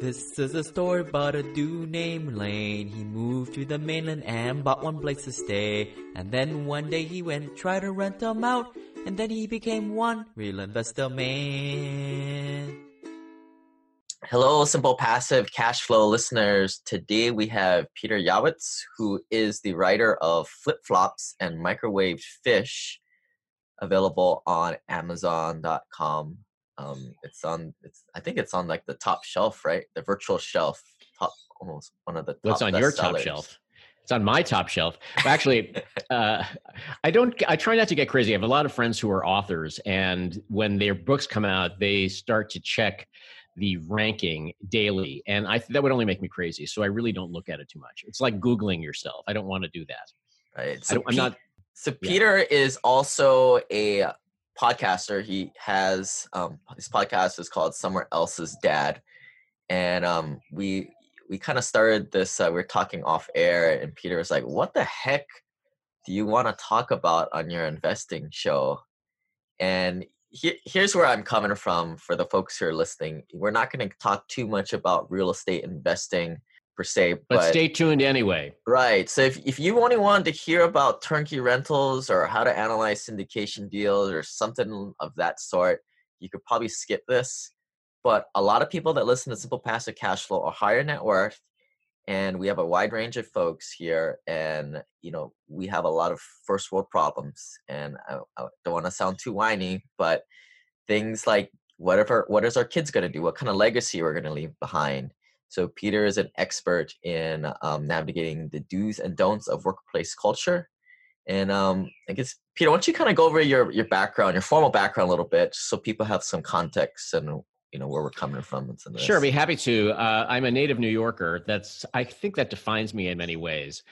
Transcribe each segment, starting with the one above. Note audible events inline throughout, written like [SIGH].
This is a story about a dude named Lane. He moved to the mainland and bought one place to stay. And then one day he went tried to rent them out. And then he became one real investor man. Hello, Simple Passive Cash Flow listeners. Today we have Peter Yawitz, who is the writer of Flip Flops and Microwaved Fish, available on Amazon.com. Um, it's on. It's. I think it's on like the top shelf, right? The virtual shelf, top almost one of the. Top What's on your top shelf? It's on my top shelf. Actually, [LAUGHS] uh, I don't. I try not to get crazy. I have a lot of friends who are authors, and when their books come out, they start to check the ranking daily, and I that would only make me crazy. So I really don't look at it too much. It's like googling yourself. I don't want to do that. Right. So I am not. So Peter yeah. is also a podcaster. He has um, his podcast is called Someone Else's Dad, and um, we we kind of started this. Uh, we are talking off air, and Peter was like, "What the heck do you want to talk about on your investing show?" And he, here's where I'm coming from for the folks who are listening. We're not going to talk too much about real estate investing per se. But, but, stay tuned anyway. Right. So if, if you only wanted to hear about turnkey rentals or how to analyze syndication deals or something of that sort, you could probably skip this. But a lot of people that listen to Simple Passive Cash Flow are higher net worth. And we have a wide range of folks here. And, you know, we have a lot of first world problems. And I, I don't want to sound too whiny, but things like whatever, what is our kids going to do? What kind of legacy we're going to leave behind? So Peter is an expert in um, navigating the do's and don'ts of workplace culture. And um, I guess Peter, why don't you kind of go over your your background, your formal background a little bit, so people have some context and you know where we're coming from. Sure, I'd be happy to. Uh, I'm a native New Yorker. That's I think that defines me in many ways.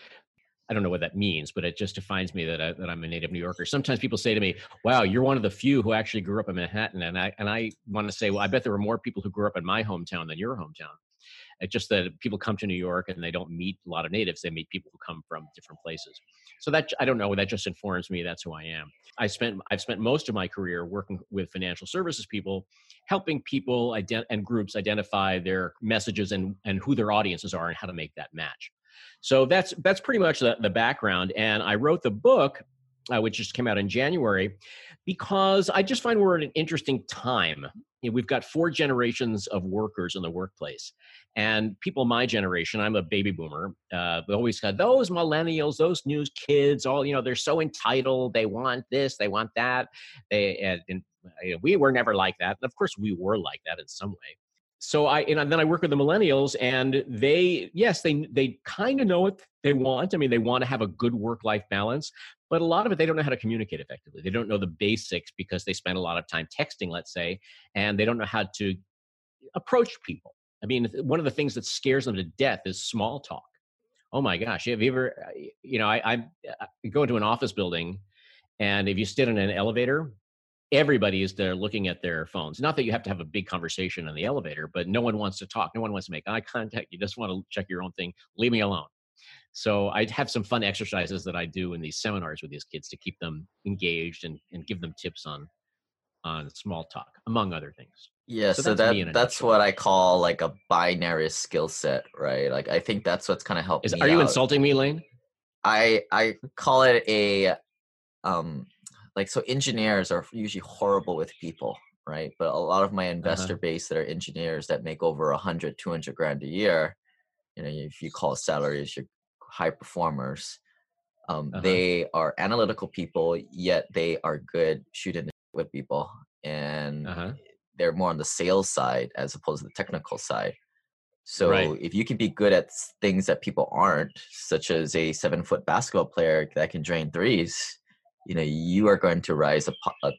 I don't know what that means, but it just defines me that, I, that I'm a native New Yorker. Sometimes people say to me, "Wow, you're one of the few who actually grew up in Manhattan," and I and I want to say, "Well, I bet there were more people who grew up in my hometown than your hometown." It's just that people come to New York and they don't meet a lot of natives. They meet people who come from different places. So that I don't know. That just informs me. That's who I am. I spent I've spent most of my career working with financial services people, helping people ident- and groups identify their messages and and who their audiences are and how to make that match. So that's that's pretty much the, the background. And I wrote the book, uh, which just came out in January, because I just find we're at an interesting time. You know, we've got four generations of workers in the workplace, and people my generation, I'm a baby boomer, uh, we always got those millennials, those new kids, all, you know, they're so entitled. They want this, they want that. They, and, and you know, we were never like that. And of course, we were like that in some way. So I, and then I work with the millennials and they, yes, they, they kind of know what they want. I mean, they want to have a good work life balance, but a lot of it, they don't know how to communicate effectively. They don't know the basics because they spend a lot of time texting, let's say, and they don't know how to approach people I mean, one of the things that scares them to death is small talk. Oh my gosh, have you ever, uh, you know, I, I, I go into an office building and if you sit in an elevator, everybody is there looking at their phones. Not that you have to have a big conversation in the elevator, but no one wants to talk. No one wants to make eye contact. You just want to check your own thing. Leave me alone. So I have some fun exercises that I do in these seminars with these kids to keep them engaged and, and give them tips on on small talk, among other things. Yeah, so, so that's that that's what I call like a binary skill set, right? Like I think that's what's kind of helped. Is, are you out. insulting me, Lane? I I call it a um like so engineers are usually horrible with people, right? But a lot of my uh-huh. investor uh-huh. base that are engineers that make over 100, 200 grand a year, you know, if you call salaries your high performers, um, uh-huh. they are analytical people, yet they are good shooting with people and uh-huh they're more on the sales side as opposed to the technical side. So right. if you can be good at things that people aren't, such as a seven foot basketball player that can drain threes, you know, you are going to rise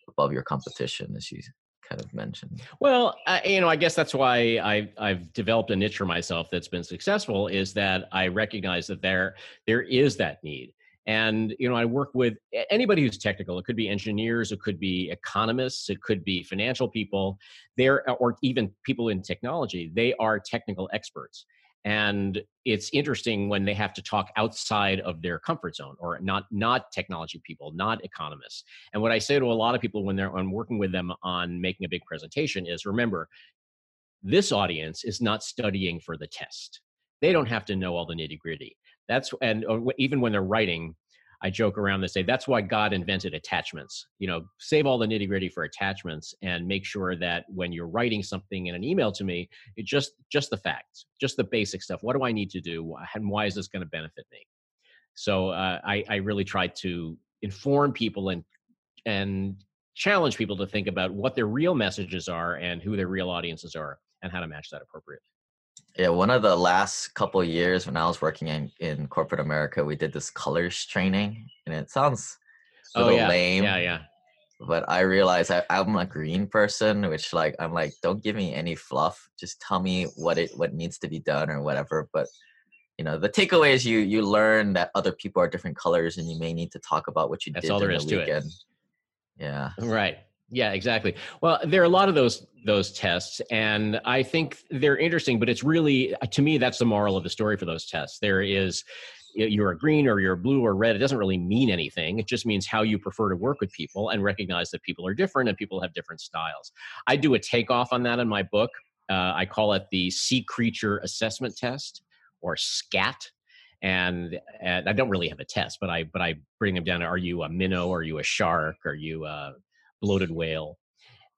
above your competition, as you kind of mentioned. Well, I, you know, I guess that's why I, I've developed a niche for myself that's been successful. Is that I recognize that there there is that need, and you know, I work with anybody who's technical. It could be engineers, it could be economists, it could be financial people. There, or even people in technology. They are technical experts, and it's interesting when they have to talk outside of their comfort zone, or not not technology people, not economists. And what I say to a lot of people when they're when working with them on making a big presentation is, remember, this audience is not studying for the test. They don't have to know all the nitty gritty. That's and uh, even when they're writing, I joke around and say that's why God invented attachments. You know, save all the nitty gritty for attachments and make sure that when you're writing something in an email to me, it just just the facts, just the basic stuff. What do I need to do, and why is this going to benefit me? So uh, I, I really try to inform people and and challenge people to think about what their real messages are and who their real audiences are and how to match that appropriately. Yeah, one of the last couple years when I was working in, in corporate America, we did this colors training, and it sounds a little oh, yeah. lame. Yeah, yeah. But I realized I, I'm a green person, which like I'm like, don't give me any fluff. Just tell me what it what needs to be done or whatever. But you know, the takeaway is you you learn that other people are different colors, and you may need to talk about what you That's did all there is the to weekend. It. Yeah. Right. Yeah, exactly. Well, there are a lot of those those tests, and I think they're interesting. But it's really, uh, to me, that's the moral of the story for those tests. There is, you're a green or you're blue or red. It doesn't really mean anything. It just means how you prefer to work with people and recognize that people are different and people have different styles. I do a takeoff on that in my book. Uh, I call it the Sea Creature Assessment Test, or SCAT. And, and I don't really have a test, but I but I bring them down. Are you a minnow? Are you a shark? Are you a bloated whale.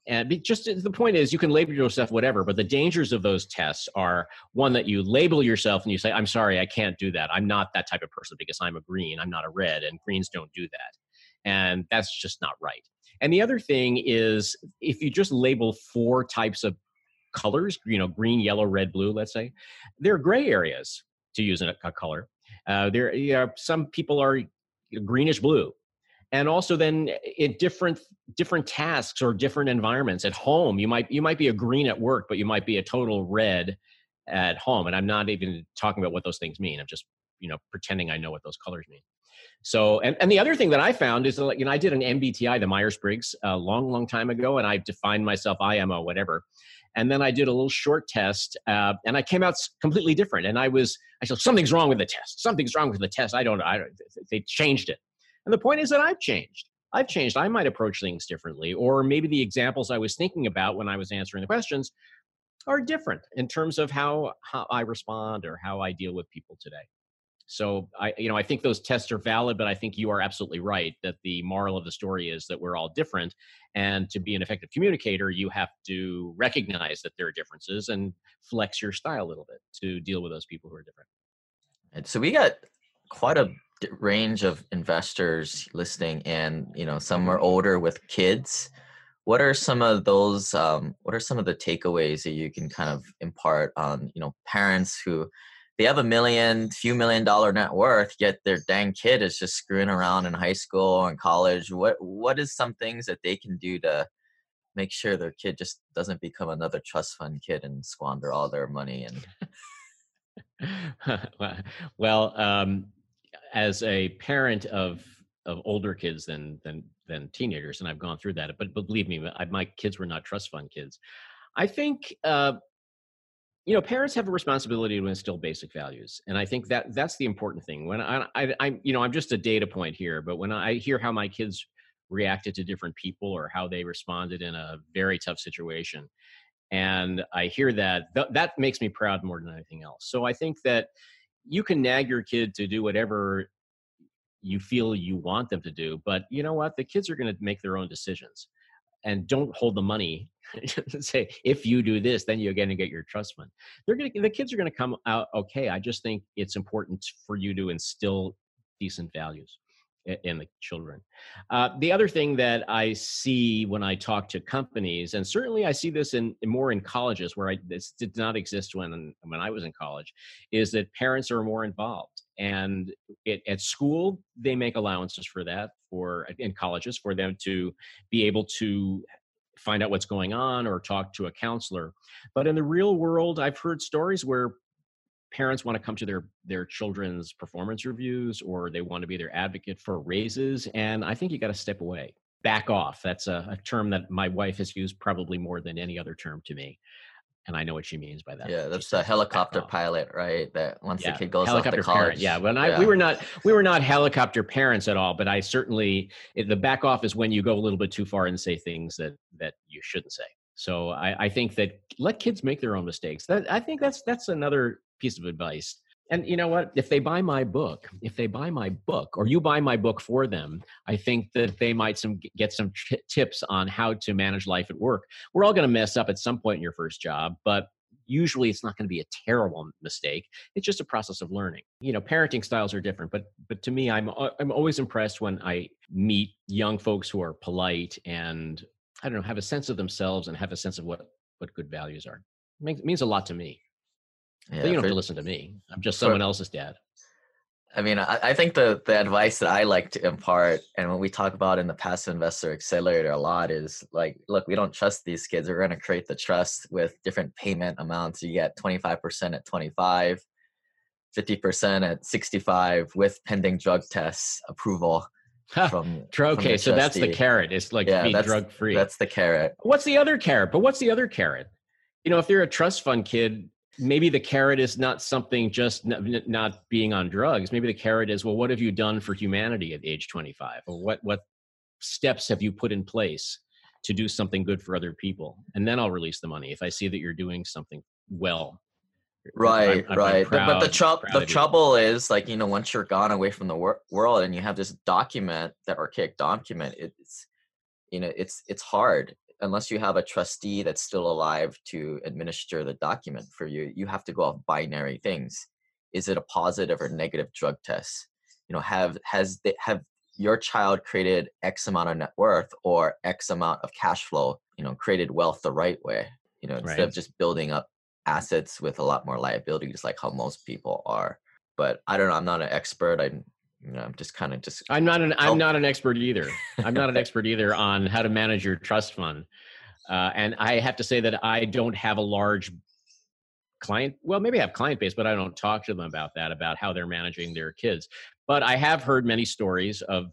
And just the point is, you can label yourself whatever, but the dangers of those tests are one that you label yourself and you say, I'm sorry, I can't do that. I'm not that type of person because I'm a green, I'm not a red, and greens don't do that. And that's just not right. And the other thing is, if you just label four types of colors, you know, green, yellow, red, blue, let's say, there are gray areas to use a, a color. Uh, there, you know, some people are greenish blue and also then in different different tasks or different environments. At home you might you might be a green at work but you might be a total red at home. And i'm not even talking about what those things mean. I'm just you know pretending i know what those colors mean. So and, and the other thing that i found is that you know i did an mbti the myers-briggs a long long time ago and i defined myself imo whatever. And then i did a little short test uh, and i came out completely different. And i was i said something's wrong with the test. Something's wrong with the test. I don't know I don't, they changed it and the point is that I've changed. I've changed. I might approach things differently. Or maybe the examples I was thinking about when I was answering the questions are different in terms of how, how I respond or how I deal with people today. So I, you know, I think those tests are valid, but I think you are absolutely right that the moral of the story is that we're all different, and to be an effective communicator, you have to recognize that there are differences and flex your style a little bit to deal with those people who are different. And so we got quite a range of investors listening and you know some are older with kids. What are some of those um, what are some of the takeaways that you can kind of impart on you know parents who they have a million few million dollar net worth yet their dang kid is just screwing around in high school and college? What what is some things that they can do to make sure their kid just doesn't become another trust fund kid and squander all their money and [LAUGHS] well um as a parent of of older kids than than than teenagers, and I've gone through that. But, but believe me, I, my kids were not trust fund kids. I think uh, you know parents have a responsibility to instill basic values, and I think that that's the important thing. When I, I, I you know I'm just a data point here, but when I hear how my kids reacted to different people or how they responded in a very tough situation, and I hear that th- that makes me proud more than anything else. So I think that you can nag your kid to do whatever you feel you want them to do but you know what? The kids are going to make their own decisions and don't hold the money [LAUGHS] say if you do this then you're going to get your trust fund. They're going to the kids are going to come out okay i just think it's important for you to instill decent values in the children. Uh, the other thing that I see when I talk to companies, and certainly I see this in, in more in colleges where I, this did not exist when when I was in college, is that parents are more involved. And it, at school, they make allowances for that for in colleges for them to be able to find out what's going on or talk to a counselor. But in the real world, I've heard stories where parents want to come to their their children's performance reviews or they want to be their advocate for raises and i think you got to step away back off that's a, a, term that my wife has used probably more than any other term to me and i know what she means by that yeah that's a helicopter pilot right that once yeah. the kid goes helicopter off to college parent. yeah when i yeah. we were not we were not helicopter parents at all but i certainly the back off is when you go a little bit too far and say things that that you shouldn't say So I, I think that let kids make their own mistakes. That I think that's that's another piece of advice. And you know what? If they buy my book, if they buy my book, or you buy my book for them, I think that they might some get some tips on how to manage life at work. We're all going to mess up at some point in your first job, but usually it's not going to be a terrible mistake it's just a process of learning you know parenting styles are different but but to me i'm uh, i'm always impressed when i meet young folks who are polite and i don't know have a sense of themselves and have a sense of what what good values are it means a lot to me yeah, you don't for, have to listen to me. I'm just someone for, else's dad. I mean, I, I, think the the advice that I like to impart, and when we talk about in the passive investor accelerator a lot, is like, look, we don't trust these kids. We're going to create the trust with different payment amounts. You get twenty five percent at twenty five, 50% at 65 with pending drug tests approval from, okay from so that's the carrot. It's like yeah, being drug free that's the carrot. What's the other carrot? But what's the other carrot? You know if you're a trust fund kid maybe the carrot is not something just not being on drugs. Maybe the carrot is well what have you done for humanity at age 25 or what what steps have you put in place to do something good for other people? And then i'll release the money if i see that you're doing something well. Right I'm, I'm right. Proud, but the, trouble the trouble is like you know once you're gone away from the wor- world and you have this document that archaic document it's you know it's it's hard unless you have a trustee that's still alive to administer the document for you, you have to go off binary things. Is it a positive or negative drug test? You know, have has they, have your child created X amount of net worth or X amount of cash flow? You know, created wealth the right way. You know, instead right. of just building up assets with a lot more liabilities, like how most people are. But I don't know. I'm not an expert. I'm you know, I'm just kind of just. I'm not an. I'm not an expert either. I'm not an [LAUGHS] expert either on how to manage your trust fund, uh, and I have to say that I don't have a large client. Well, maybe I have client base, but I don't talk to them about that, about how they're managing their kids. But I have heard many stories of,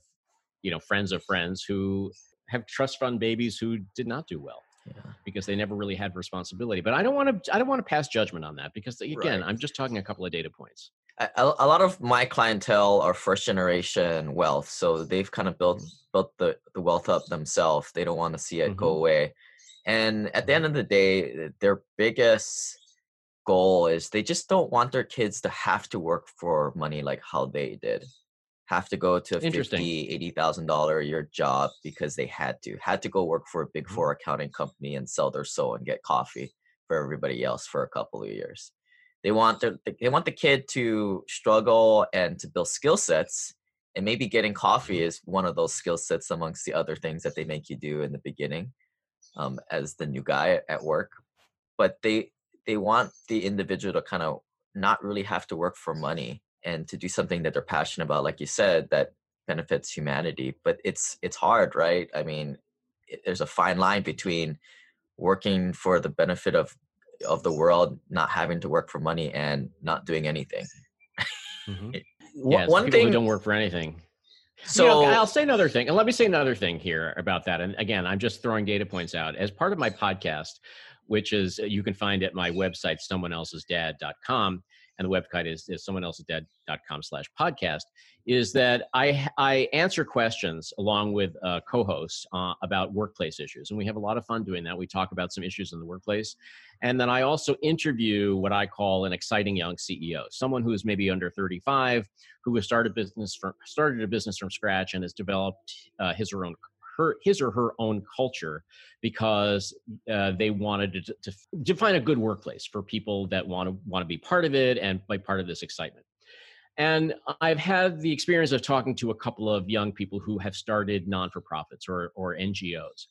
you know, friends of friends who have trust fund babies who did not do well. Yeah. because they never really had responsibility. But I don't want to I don't want to pass judgment on that because again, right. I'm just talking a couple of data points a, a lot of my clientele are first generation wealth so they've kind of built mm-hmm. built the, the wealth up themselves they don't want to see it mm-hmm. go away and at the end mm-hmm. of the day their biggest goal is they just don't want their kids to have to work for money like how they did have to go to a fifty, eighty thousand dollar a year job because they had to had to go work for a big mm-hmm. four accounting company and sell their soul and get coffee for everybody else for a couple of years they want the they want the kid to struggle and to build skill sets and maybe getting coffee is one of those skill sets amongst the other things that they make you do in the beginning um, as the new guy at work. But they they want the individual to kind of not really have to work for money and to do something that they're passionate about like you said that benefits humanity. But it's it's hard right? I mean it, there's a fine line between working for the benefit of of the world not having to work for money and not doing anything. Mm-hmm. [LAUGHS] yeah, one thing don't work for anything. So you know, I'll say another thing, and let me say another thing here about that. And again, I'm just throwing data points out as part of my podcast, which is you can find at my website, someoneelsesdad.com and the website is, is someoneelsesdad.com slash podcast, is that I, I answer questions along with uh, co-hosts uh, about workplace issues. And we have a lot of fun doing that. We talk about some issues in the workplace. And then I also interview what I call an exciting young CEO, someone who is maybe under 35, who has started business from, started a business from scratch and has developed uh, his or own her his or her own culture because uh, they wanted to, to define a good workplace for people that want to want to be part of it and be part of this excitement. And I've had the experience of talking to a couple of young people who have started non for profits or, or NGOs.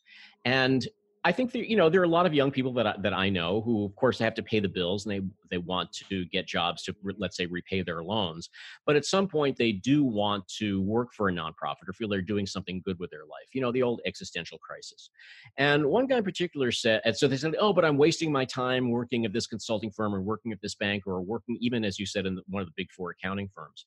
And I think you know there are a lot of young people that I, that I know who, of course, have to pay the bills and they they want to get jobs to let's say repay their loans. But at some point, they do want to work for a nonprofit or feel they're doing something good with their life. You know, the old existential crisis. And one guy in particular said, and so they said, "Oh, but I'm wasting my time working at this consulting firm or working at this bank or working even as you said in one of the big four accounting firms."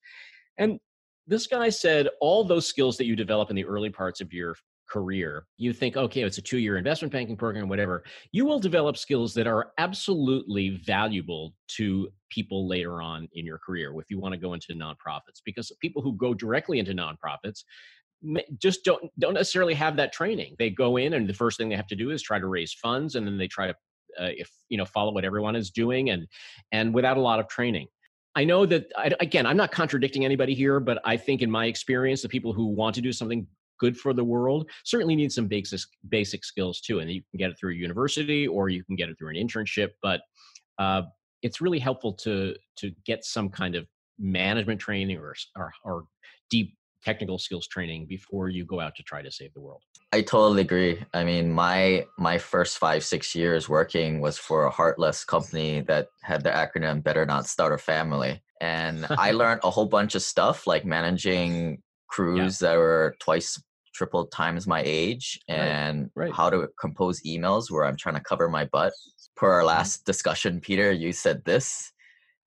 And this guy said all those skills that you develop in the early parts of your career, you think, okay, it's a two year investment banking program, whatever, you will develop skills that are absolutely valuable to people later on in your career if you want to go into nonprofits. Because people who go directly into nonprofits, just don't don't necessarily have that training. They go in and the first thing they have to do is try to raise funds, and then they try to uh, if you know follow what everyone is doing, and and without a lot of training. I know that again, I'm not contradicting anybody here, but I think in my experience, the people who want to do something good for the world certainly need some basic basic skills too, and you can get it through a university or you can get it through an internship, but uh, it's really helpful to to get some kind of management training or, or, or deep technical skills training before you go out to try to save the world. I totally agree. I mean, my my first five six years working was for a heartless company that had the acronym "Better Not Start a Family," and I [LAUGHS] learned a whole bunch of stuff like managing crews yeah. that were twice triple times my age and right. Right. how to compose emails where I'm trying to cover my butt. Per our mm-hmm. last discussion, Peter, you said this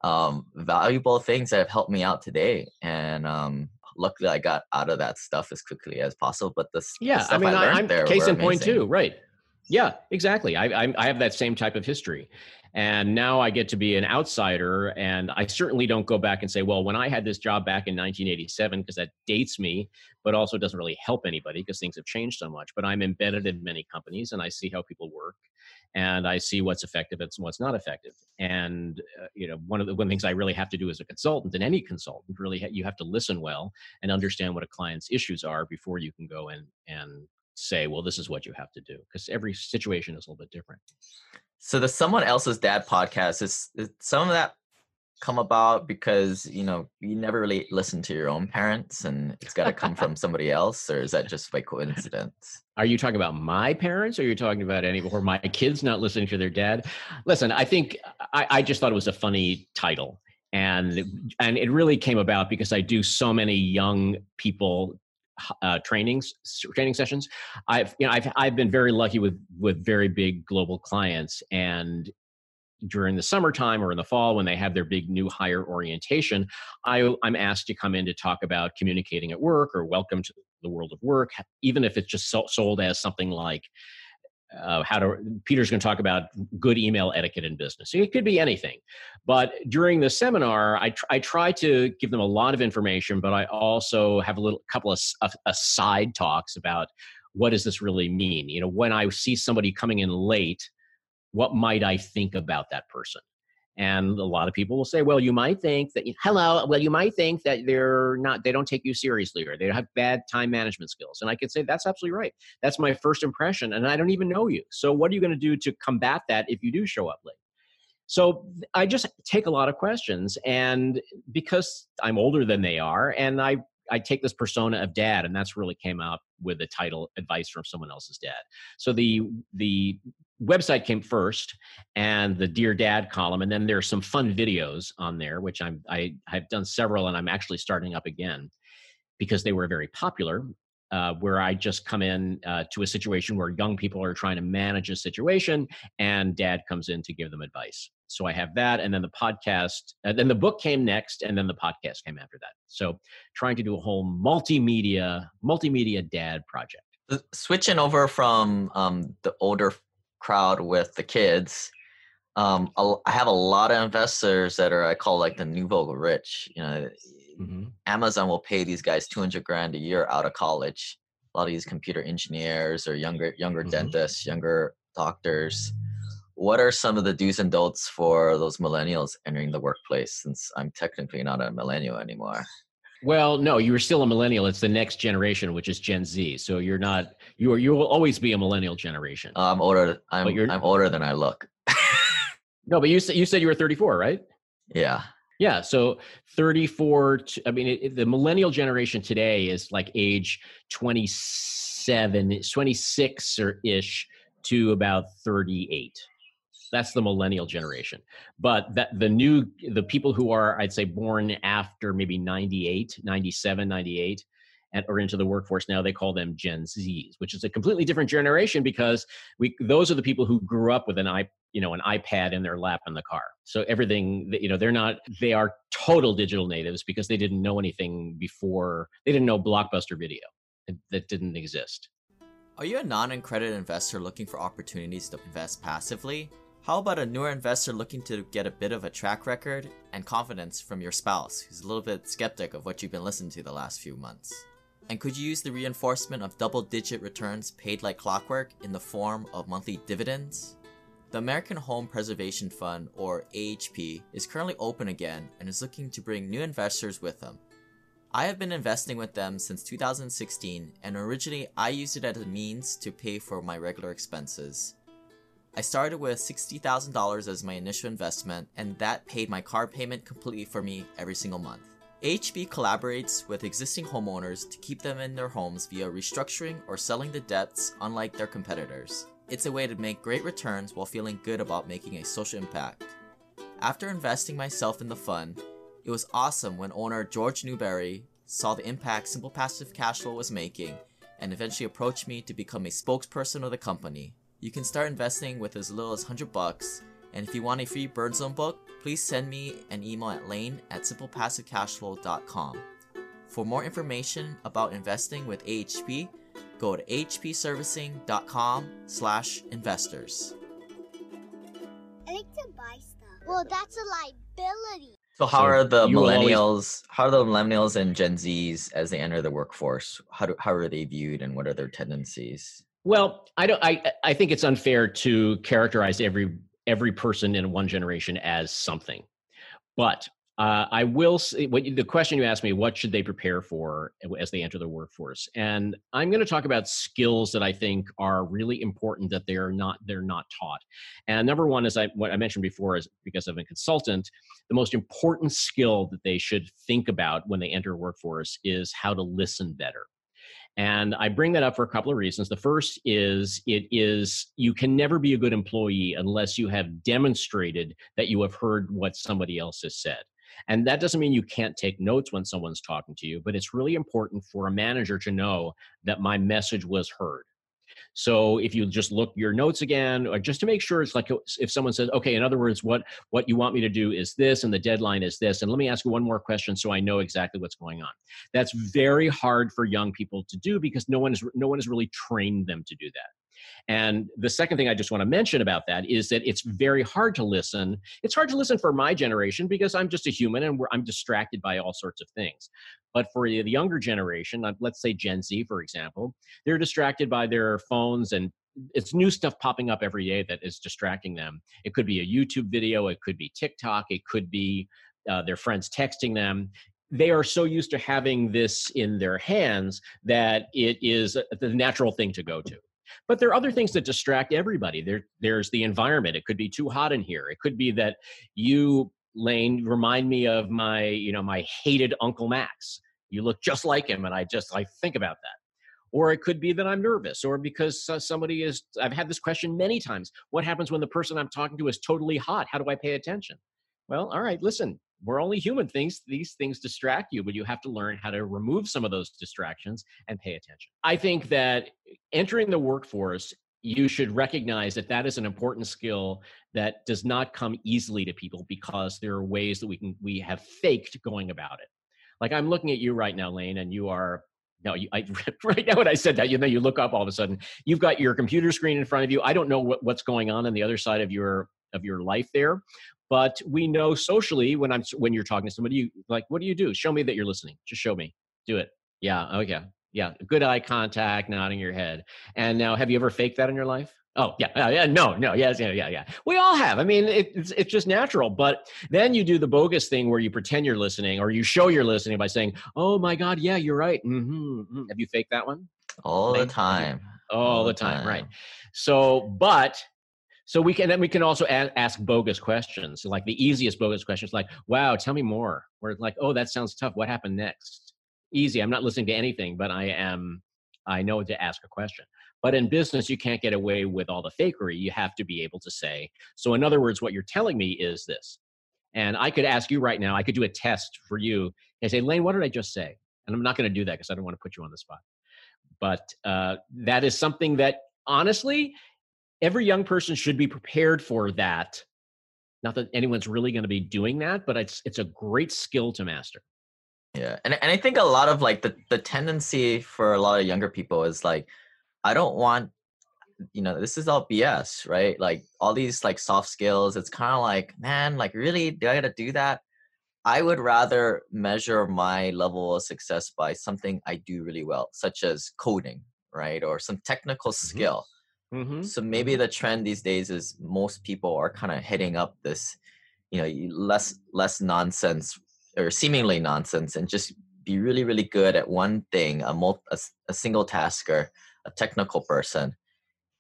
um, valuable things that have helped me out today, and um, luckily I got out of that stuff as quickly as possible. But the yeah, the I mean, I am case in point too, right? Yeah, exactly. I, I I have that same type of history, and now I get to be an outsider. And I certainly don't go back and say, well, when I had this job back in 1987, because that dates me, but also doesn't really help anybody because things have changed so much. But I'm embedded in many companies, and I see how people work, and I see what's effective and what's not effective. And uh, you know, one of the one things I really have to do as a consultant, and any consultant, really, ha- you have to listen well and understand what a client's issues are before you can go in and say, well, this is what you have to do, because every situation is a little bit different. So the someone else's dad podcast is, is some of that come about because you know you never really listen to your own parents and it's got to come from [LAUGHS] somebody else or is that just by coincidence? Are you talking about my parents or you're you talking about any or my kids not listening to their dad? Listen i think i, I just thought it was a funny title and and it really came about because i do so many young people uh, trainings training sessions. I've you know i've i've been very lucky with with very big global clients and during the summertime or in the fall when they have their big new hire orientation, I, I'm asked to come in to talk about communicating at work or welcome to the world of work, even if it's just sold as something like uh, how to peter's going to talk about good email etiquette in business. It could be anything. But during the seminar I, tr- I try to give them a lot of information but i also have a little couple of, of, of side talks about what does this really mean? You know when i see somebody coming in late what might I think about that person? And a lot of people will say, well, you might think that, hello, well, you might think that they're not, they don't take you seriously or they have bad time management skills. And I could say, that's absolutely right. That's my first impression. And I don't even know you. So what are you going to do to combat that if you do show up late? So I just take a lot of questions. And because I'm older than they are, and I I take this persona of dad, and that's really came out with the title "Advice from Someone Else's Dad." So the the website came first, and the Dear Dad column, and then there's some fun videos on there, which I'm I have done several, and I'm actually starting up again because they were very popular. Uh, where I just come in uh, to a situation where young people are trying to manage a situation, and dad comes in to give them advice. So I have that, and then the podcast, and uh, then the book came next, and then the podcast came after that. So trying to do a whole multimedia, multimedia dad project. Switching over from um, the older crowd with the kids, um, I have a lot of investors that are I call like the nouveau rich. You know, mm-hmm. Amazon will pay these guys two hundred grand a year out of college. A lot of these computer engineers or younger younger mm-hmm. dentists, younger doctors what are some of the do's and don'ts for those millennials entering the workplace since i'm technically not a millennial anymore well no you're still a millennial. It's the next generation which is gen z. So you're not you are you will always be a millennial generation. Uh, i'm older i'm i'm older than i look. [LAUGHS] No but you said you said you were 34 right? Yeah. Yeah so 34 i mean it, the millennial generation today is like age 27 26 or ish to about 38 that's the millennial generation. But that the new the people who are i'd say born after maybe 98 97 98 and or into the workforce now they call them gen z's which is a completely different generation because we those are the people who grew up with an i you know an ipad in their lap in the car. So everything you know they're not they are total digital natives because they didn't know anything before they didn't know blockbuster video that didn't exist. Are you a non-accredited investor looking for opportunities to invest passively how about a newer investor looking to get a bit of a track record and confidence from your spouse who's a little bit skeptic of what you've been listening to the last few months? And could you use the reinforcement of double digit returns paid like clockwork in the form of monthly dividends? The American Home Preservation Fund, or AHP, is currently open again and is looking to bring new investors with them. I have been investing with them since 2016, and originally I used it as a means to pay for my regular expenses. I started with $60,000 as my initial investment, and that paid my car payment completely for me every single month. AHP collaborates with existing homeowners to keep them in their homes via restructuring or selling the debts, unlike their competitors. It's a way to make great returns while feeling good about making a social impact. After investing myself in the fund, it was awesome when owner George Newberry saw the impact Simple Passive Cashflow was making and eventually approached me to become a spokesperson of the company. You can start investing with as little as 100 bucks, and if you want a free Burn Zone book, please send me an email at lane at simplepassivecashflow.com. For more information about investing with AHP, go to hpservicing.com slash investors. I like to buy stuff. Well, that's a liability. So how So are the you will always- millennials? How are the millennials and Gen Zs as they enter the workforce? How do, how are they viewed, and what are their tendencies? Well, I don't. I I think it's unfair to characterize every every person in one generation as something, but uh, I will say what you- the question you asked me: What should they prepare for as they enter the workforce? And I'm going to talk about skills that I think are really important that they're not they're not taught. And number one, is I what I mentioned before, is because I'm a consultant, the most important skill that they should think about when they enter workforce is how to listen better. And I bring that up for a couple of reasons. The first is it is you can never be a good employee unless you have demonstrated that you have heard what somebody else has said. And that doesn't mean you can't take notes when someone's talking to you, but it's really important for a manager to know that my message was heard. So if you just look your notes again, or just to make sure it's like oh, if someone says, okay, in other words, what what you want me to do is this, and the deadline is this, and let me ask you one more question so I know exactly what's going on. That's very hard for young people to do because no one is no one has really trained them to do that. And the second thing I just want to mention about that is that it's very hard to listen. It's hard to listen for my generation because I'm just a human and I'm distracted by all sorts of things. But for the younger generation, let's say Gen Z, for example, they're distracted by their phones and it's new stuff popping up every day that is distracting them. It could be a YouTube video, it could be TikTok, it could be uh, their friends texting them. They are so used to having this in their hands that it is the natural thing to go to. But there are other things that distract everybody. There, there's the environment. It could be too hot in here. It could be that you, Lane, remind me of my, you know, my hated Uncle Max. You look just like him, and I just I think about that or it could be that I'm nervous, or because uh, somebody is. I've had this question many times. What happens when the person I'm talking to is totally hot? How do I pay attention? Well, all right, listen, we're only human things. These things distract you, but you have to learn how to remove some of those distractions and pay attention. I think that entering the workforce, you should recognize that that is an important skill that does not come easily to people because there are ways that we can we have faked going about it. Like I'm looking at you right now, Lane, and you are no, you, I, [LAUGHS] right now when I said that, you know, you look up all of a sudden, you've got your computer screen in front of you. I don't know what, what's going on on the other side of your of your life there, but we know socially when I'm when you're talking to somebody, you like, what do you do? Show me that you're listening. Just show me. Do it. Yeah. Okay. Yeah. Good eye contact, nodding your head. And now, have you ever faked that in your life? Oh yeah, uh, yeah, no, no, yes, yeah, yeah, yeah. We all have. I mean, it, it's it's just natural. But then you do the bogus thing where you pretend you're listening, or you show you're listening by saying, "Oh my God, yeah, you're right." Mm-hmm. mm-hmm. Have you faked that one? All the time. All, the time, right? So, but so we can then we can also a- ask bogus questions. Like the easiest bogus questions, like, "Wow, tell me more." Or like, "Oh, that sounds tough. What happened next?" Easy. I'm not listening to anything, but I am. I know to ask a question. But in business, you can't get away with all the fakery. You have to be able to say. So, in other words, what you're telling me is this. And I could ask you right now. I could do a test for you and say, Lane, what did I just say? And I'm not going to do that because I don't want to put you on the spot. But uh, that is something that honestly, every young person should be prepared for that. Not that anyone's really going to be doing that, but it's it's a great skill to master. Yeah, and and I think a lot of like the the tendency for a lot of younger people is like, I don't want, you know, this is all BS, right? Like all these like soft skills. It's kind of like, man, like really, do I got to do that? I would rather measure my level of success by something I do really well, such as coding, right? Or some technical Mhm. skill. Mhm. So maybe the trend these days is most people are kind of hitting up this, you know, less less nonsense or seemingly nonsense, and just be really really good at one thing, a mul- a, a single tasker, a technical person,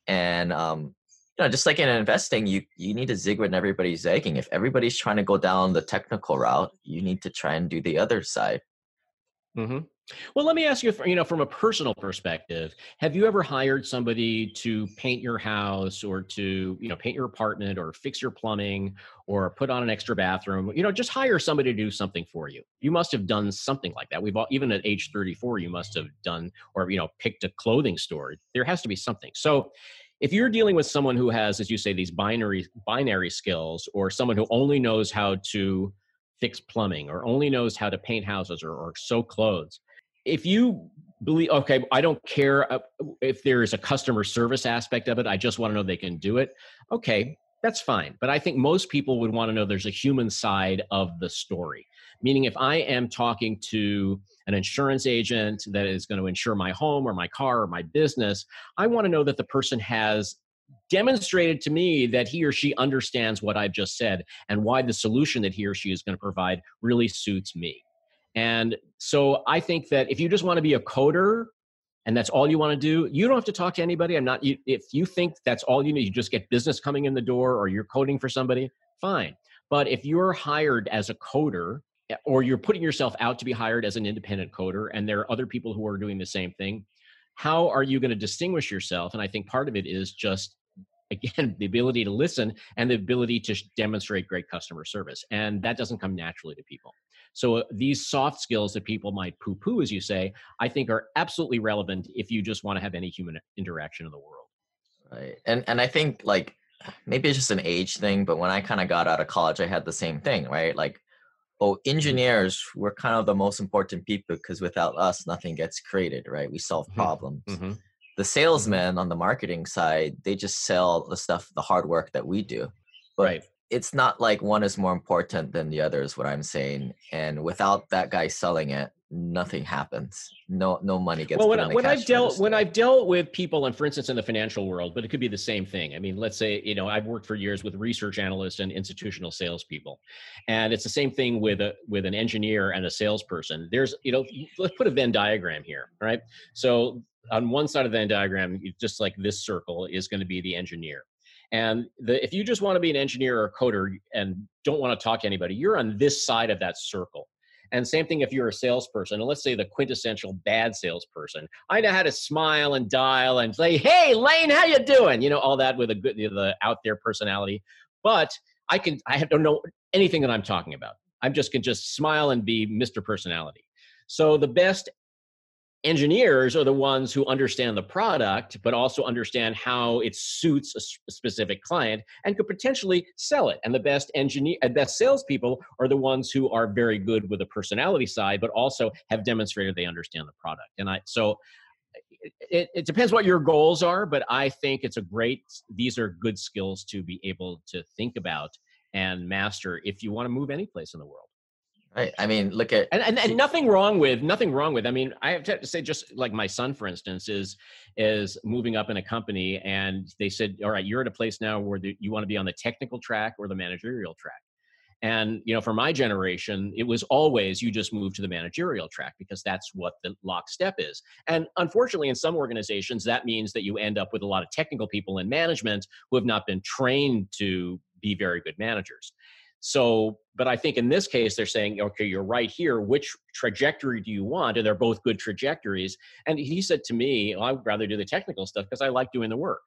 and um, you know, just like in investing, you you need to zig when everybody's zagging. If everybody's trying to go down the technical route, you need to try and do the other side. Hmm Well, let me ask you, you know, from a personal perspective, have you ever hired somebody to paint your house or to, you know, paint your apartment or fix your plumbing or put on an extra bathroom? You know, just hire somebody to do something for you. You must have done something like that. We've all, even at age 34, you must have done or, you know, picked a clothing store. There has to be something. So, if you're dealing with someone who has, as you say, these binary binary skills, or someone who only knows how to fix plumbing or only knows how to paint houses or, or sew clothes, if you believe okay i don't care uh, if there's a customer service aspect of it i just want to know they can do it. Okay that's fine but i think most people would want to know there's a human side of the story. Meaning if i am talking to an insurance agent that is going to insure my home or my car or my business i want to know that the person has demonstrated to me that he or she understands what i've just said and why the solution that he or she is going to provide really suits me and so I think that if you just want to be a coder and that's all you want to do, you don't have to talk to anybody. I'm not, you, if you think that's all you need, you just get business coming in the door or you're coding for somebody, fine. But if you're hired as a coder eh, or you're putting yourself out to be hired as an independent coder and there are other people who are doing the same thing, how are you going to distinguish yourself? And I think part of it is just again [LAUGHS] the ability to listen and the ability to demonstrate great customer service and that doesn't come naturally to people so uh, these soft skills that people might poo-poo as you say i think are absolutely relevant if you just want to have any human interaction in the world Right. And and I think like maybe it's just an age thing, but when I kind of got out of college, I had the same thing, right? Like, oh, engineers were kind of the most important people because without us, nothing gets created, right? We solve Mhm. problems. Mhm. The mm-hmm. salesmen on the marketing side, they just sell the stuff, the hard work that we do. But right it's not like one is more important than the other, is what I'm saying. And without that guy selling it, nothing happens. No, no money gets. well when, when i've dealt when i've dealt with people and for instance in the financial world but it could be the same thing i mean let's say you know i've worked for years with research analysts and institutional salespeople and it's the same thing with a with an engineer and a salesperson there's you know let's put a venn diagram here right so on one side of the diagram just like this circle is going to be the engineer and the, if you just want to be an engineer or a coder and don't want to talk to anybody you're on this side of that circle and same thing if you're a salesperson, and let's say the quintessential bad salesperson. I know how to smile and dial and say, "Hey, Lane, how you doing?" You know, all that with a good, the out there personality. But I can, I don't know anything that I'm talking about. I'm just can just smile and be Mr. Personality. So the best engineers are the ones who understand the product but also understand how it suits a specific client and could potentially sell it. And the best engineer and uh, best salespeople are the ones who are very good with the personality side but also have demonstrated they understand the product. And i so uh, it, it depends what your goals are but i think it's a great these are good skills to be able to think about and master if you want to move any place in the world right. I mean, look at and, and, and nothing wrong with nothing wrong with i mean i have to say just like my son for instance is is moving up in a company and they said all right you're at a place now where the, you want to be on the technical track or the managerial track and you know for my generation it was always you just move to the managerial track because that's what the lockstep is and unfortunately in some organizations that means that you end up with a lot of technical people in management who have not been trained to be very good managers so, but I think in this case, they're saying, okay, you're right here. Which trajectory do you want? And they're both good trajectories. And he said to me, well, I would rather do the technical stuff because I like doing the work.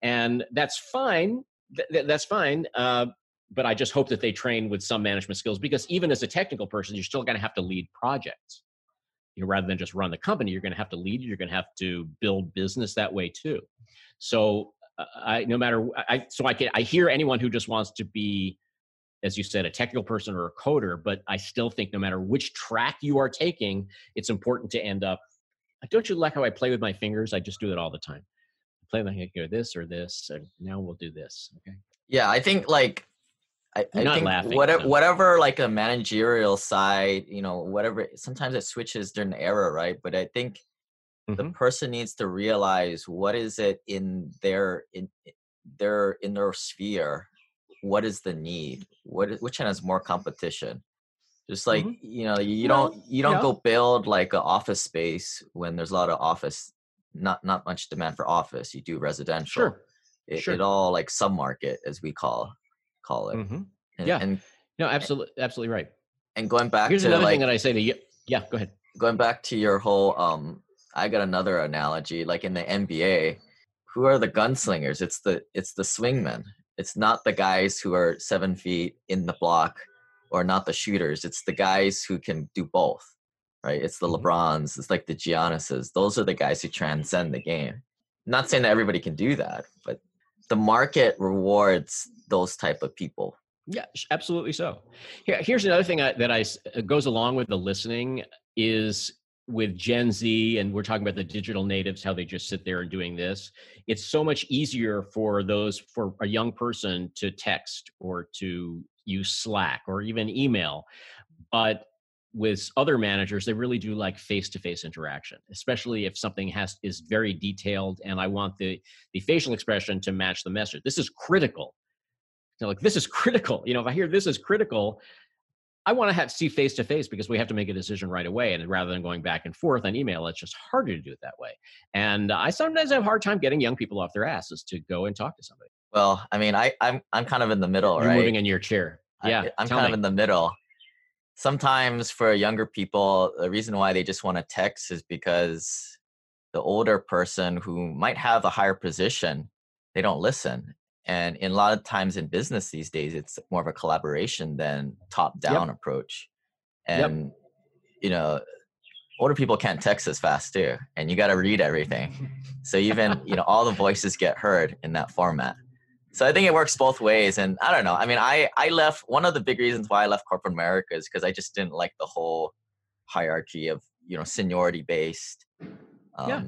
And that's fine. Th- th- that's fine. Uh, but I just hope that they train with some management skills because even as a technical person, you're still going to have to lead projects. You know, rather than just run the company, you're going to have to lead. You're going to have to build business that way too. So, uh, I no matter I so I can I hear anyone who just wants to be as you said, a technical person or a coder, but I still think no matter which track you are taking, it's important to end up. Don't you like how I play with my fingers? I just do it all the time. I play with my here, this or this, and now we'll do this. Okay. Yeah, I think like I, I not think laughing, whatever, so. whatever, like a managerial side, you know, whatever. Sometimes it switches during the era, right? But I think the Mhm. person needs to realize what is it in their in their in their sphere. What is the need? What is, which one has more competition? Just like Mhm. you know, you, you Well, don't you don't yeah. go build like an office space when there's a lot of office, not not much demand for office. You do residential. Sure. It, sure. it all like submarket as we call call it. Mhm. And, Yeah. and No, absolutely, absolutely right. and going back Here's to another like thing that I say to you. Yeah, go ahead. going back to your whole um i got another analogy like in the nba who are the gunslingers it's the it's the swingmen it's not the guys who are seven feet in the block or not the shooters it's the guys who can do both right it's the Mhm. lebrons it's like the giannis's those are the guys who transcend the game not saying that everybody can do that but the market rewards those type of people Yeah, absolutely so. Here, here's another thing that I, that I goes along with the listening is with Gen Z, and we're talking about the digital natives, how they just sit there and doing this. It's so much easier for those for a young person to text or to use Slack or even email, but with other managers, they really do like face-to-face interaction, especially if something has is very detailed, and I want the the facial expression to match the message. This is critical like this is critical. You know, if I hear this is critical, I want to have see face to face because we have to make a decision right away. And rather than going back and forth on email, it's just harder to do it that way. And I sometimes have a hard time getting young people off their asses to go and talk to somebody. well i mean i i'm, I'm kind of in the middle You're right moving in your chair. Yeah, I'm tell kind of in the middle. Sometimes for younger people, the reason why they just want to text is because the older person who might have a higher position, they don't listen. And in a lot of times in business these days, it's more of a collaboration than top down approach. Yep. And you know, older people can't text as fast too, and you got to read everything. [LAUGHS] So even you know, all the voices get heard in that format. So I think it works both ways, and I don't know. I mean, I I left one of the big reasons why I left corporate America is because I just didn't like the whole hierarchy of you know seniority based. Um, Yeah.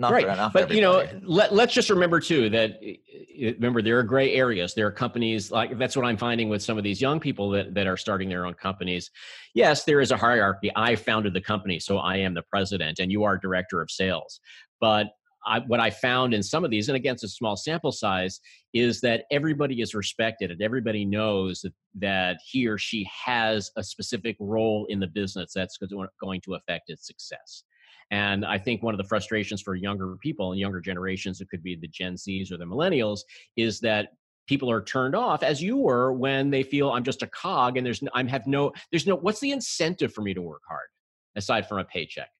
Not right for, not for but you know let, let's just remember too that i- i- remember there are gray areas. There are companies like that's what i'm finding with some of these young people that, that are starting their own companies. Yes there is a hierarchy. I founded the company so i am the president and you are director of sales. But I, what i found in some of these and again it's a small sample size is that everybody is respected and everybody knows that, that he or she has a specific role in the business that's going to affect its success and I think one of the frustrations for younger people and younger generations, it could be the Gen Zs or the millennials, is that people are turned off as you were when they feel I'm just a cog and there's I'm have no there's no what's the incentive for me to work hard aside from a paycheck?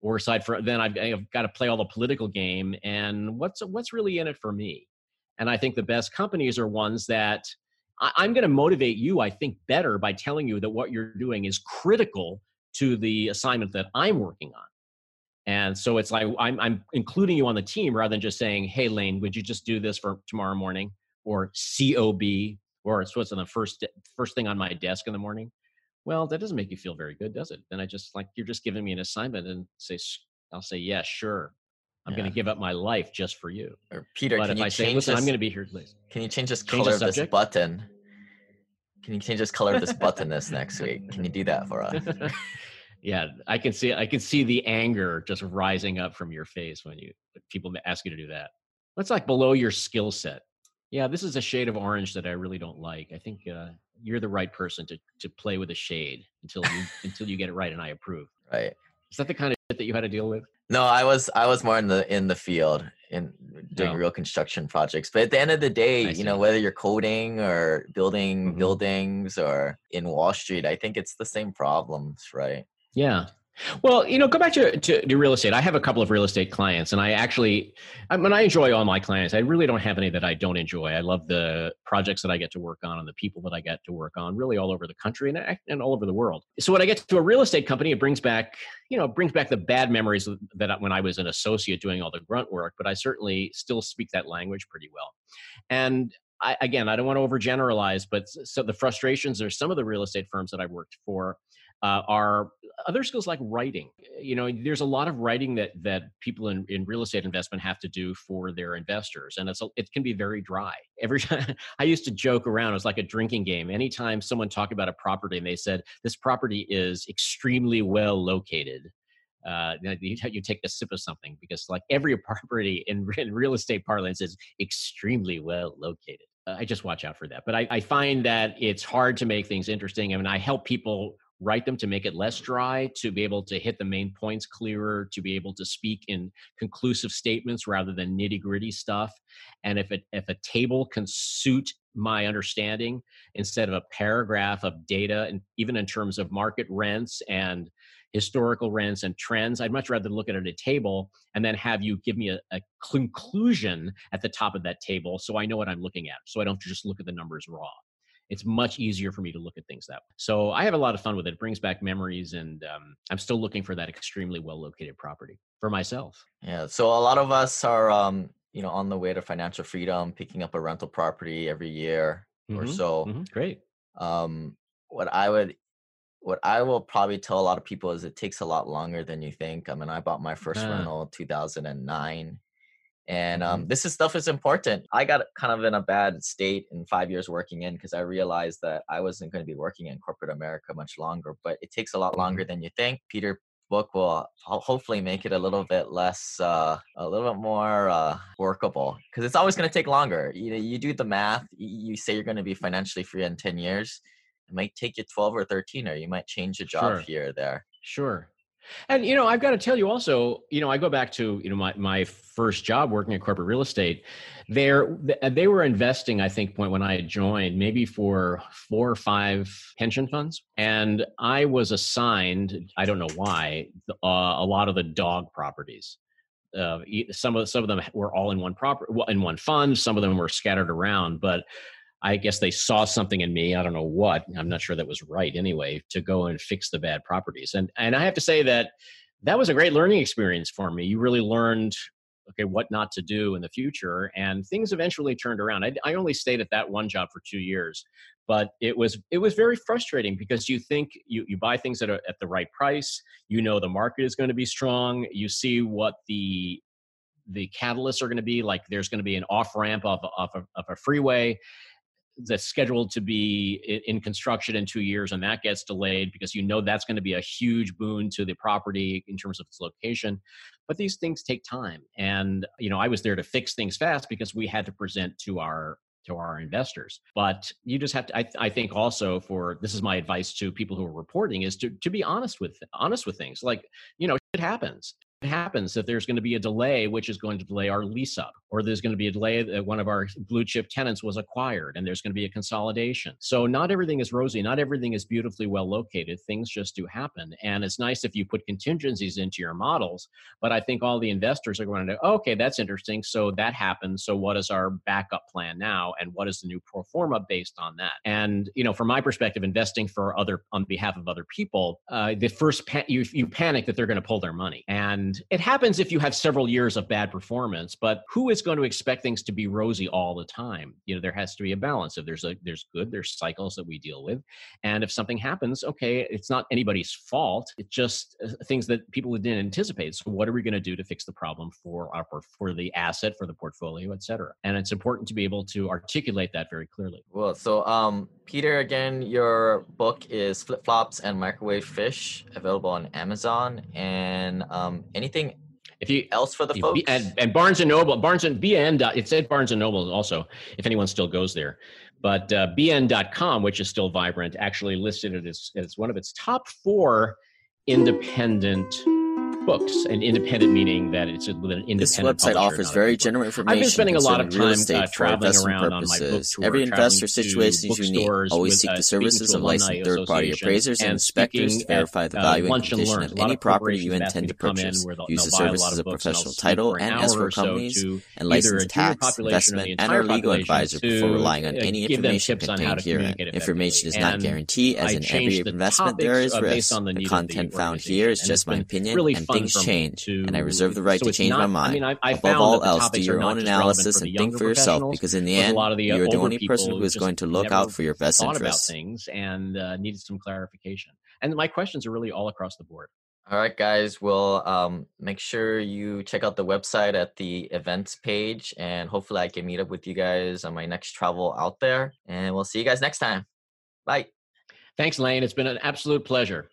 Or aside from then I've, I've got to play all the political game and what's what's really in it for me? And I think the best companies are ones that I, I'm going to motivate you I think better by telling you that what you're doing is critical to the assignment that I'm working on and so it's like I'm, I'm including you on the team rather than just saying, "Hey, Lane, would you just do this for tomorrow morning?" Or COB, or it's what's on the first first thing on my desk in the morning. Well, that doesn't make you feel very good, does it? Then I just like you're just giving me an assignment and say, I'll say, yeah, sure. I'm going to give up my life just for you. Or Peter, but can if you I say, change listen, this? I'm going to be here, please. Can you change this Change color of this button? Can you change this color of this button this next week? Can you do that for us? [LAUGHS] yeah, I can see I can see the anger just rising up from your face when you people ask you to do that. That's like below your skill set. Yeah, this is a shade of orange that I really don't like. I think uh, you're the right person to to play with a shade until you until you get it right and I approve. Right. Is that the kind of shit that you had to deal with? No, I was I was more in the in the field in doing Oh. real construction projects. But at the end of the day, I you know, whether you're coding or building Mhm. buildings or in Wall Street, I think it's the same problems, right? Yeah. Well, you know, go back to, to, to real estate. I have a couple of real estate clients, and I actually, I mean, I enjoy all my clients. I really don't have any that I don't enjoy. I love the projects that I get to work on and the people that I get to work on, really all over the country and, and all over the world. So when I get to a real estate company, it brings back, you know, brings back the bad memories that when I was an associate doing all the grunt work. But I certainly still speak that language pretty well. And I, again, I don't want to overgeneralize, but so the frustrations are some of the real estate firms that I've worked for uh, are other skills like writing you know there's a lot of writing that that people in, in real estate investment have to do for their investors and it's a, it can be very dry every [LAUGHS] time i used to joke around it was like a drinking game anytime someone talked about a property and they said this property is extremely well located uh, you, take a sip of something because like every [LAUGHS] property in, real estate parlance is extremely well located I just watch out for that. But I, I, find that it's hard to make things interesting. I mean, I help people write them to make it less dry, to be able to hit the main points clearer, to be able to speak in conclusive statements rather than nitty gritty stuff. And if it, if a table can suit my understanding instead of a paragraph of data, and even in terms of market rents and historical rents and trends. I'd much rather look at it at a table and then have you give me a, a, conclusion at the top of that table so I know what I'm looking at. So I don't just look at the numbers raw. It's much easier for me to look at things that way. So I have a lot of fun with it. It brings back memories, and um, I'm still looking for that extremely well located property for myself. Yeah. So a lot of us are, um, you know, on the way to financial freedom, picking up a rental property every year mm-hmm. or so. Mm-hmm. Great. Um, what I would what I will probably tell a lot of people is it takes a lot longer than you think. I mean, I bought my first uh. rental 2009. And um, mm-hmm. this is stuff is important. I got kind of in a bad state in five years working in because I realized that I wasn't going to be working in corporate America much longer. But it takes a lot longer mm-hmm. than you think. Peter book will hopefully make it a little bit less, uh, a little bit more uh, workable because it's always going to take longer. You know, you do the math. You say you're going to be financially free in ten years it might take you 12 or 13 or you might change a job sure. here or there sure and you know i've got to tell you also you know i go back to you know my, my first job working in corporate real estate there they were investing i think point when i joined maybe for four or five pension funds and i was assigned i don't know why uh, a lot of the dog properties uh, some of some of them were all in one proper in one fund. Some of them were scattered around, but I guess they saw something in me. I don't know what. I'm not sure that was right anyway to go and fix the bad properties. And and I have to say that that was a great learning experience for me. You really learned okay what not to do in the future and things eventually turned around I, I, only stayed at that one job for two years but it was it was very frustrating because you think you, you buy things at, a, at the right price you know the market is going to be strong you see what the the catalysts are going to be like there's going to be an off ramp of, of, a, of a freeway that's scheduled to be in construction in two years and that gets delayed because you know that's going to be a huge boon to the property in terms of its location. But these things take time and you know i was there to fix things fast because we had to present to our to our investors. But you just have to I, I think also for this is my advice to people who are reporting is to, to be honest with honest with things. Like you know it happens. It happens that there's going to be a delay, which is going to delay our lease up, or there's going to be a delay that one of our blue chip tenants was acquired and there's going to be a consolidation. So, not everything is rosy, not everything is beautifully well located. Things just do happen. And it's nice if you put contingencies into your models, but I think all the investors are going to, okay, that's interesting. So, that happens. So, what is our backup plan now? And what is the new pro forma based on that? And, you know, from my perspective, investing for other, on behalf of other people, uh, the first, pa- you, you panic that they're going to pull their money. And it happens if you have several years of bad performance, but who is going to expect things to be rosy all the time? You know, there has to be a balance. If there's a there's good, there's cycles that we deal with. And if something happens, okay, it's not anybody's fault. It's just uh, things that people didn't anticipate. So what are we going to do to fix the problem for our for the asset, for the portfolio, et cetera? And it's important to be able to articulate that very clearly. Well, so um Peter, again, your book is Flip Flops and Microwave Fish, available on Amazon. And um, anything if you else for the folks and, and, Barnes and Noble, Barnes and BN. It said Barnes and Noble also, if anyone still goes there. But uh, BN.com, which is still vibrant, actually listed it as, as one of its top four independent books, and independent meaning that it's with an independent. This website offers very general information. I've been spending a lot of time uh, traveling around purposes. on my book tour, Every investor situation is unique. Always seek uh, the services of licensed third-party appraisers and inspectors to verify the uh, value and condition of any property you intend to purchase. Use the services of professional title and escrow companies and licensed tax, investment, and our legal advisor before relying on any information contained herein. Information is not guaranteed, as in every investment there is risk. The content found here is just my opinion and things change, to, and I reserve the right so to change not, my mind. I mean, I, I Above all else, do your own analysis and think for yourself, because in the end, the you're the only person who is going to look out for your best interests. About things and uh, needed some clarification. And my questions are really all across the board. All right, guys. Well, um, make sure you check out the website at the events page, and hopefully, I can meet up with you guys on my next travel out there. And we'll see you guys next time. Bye. Thanks, Lane. It's been an absolute pleasure.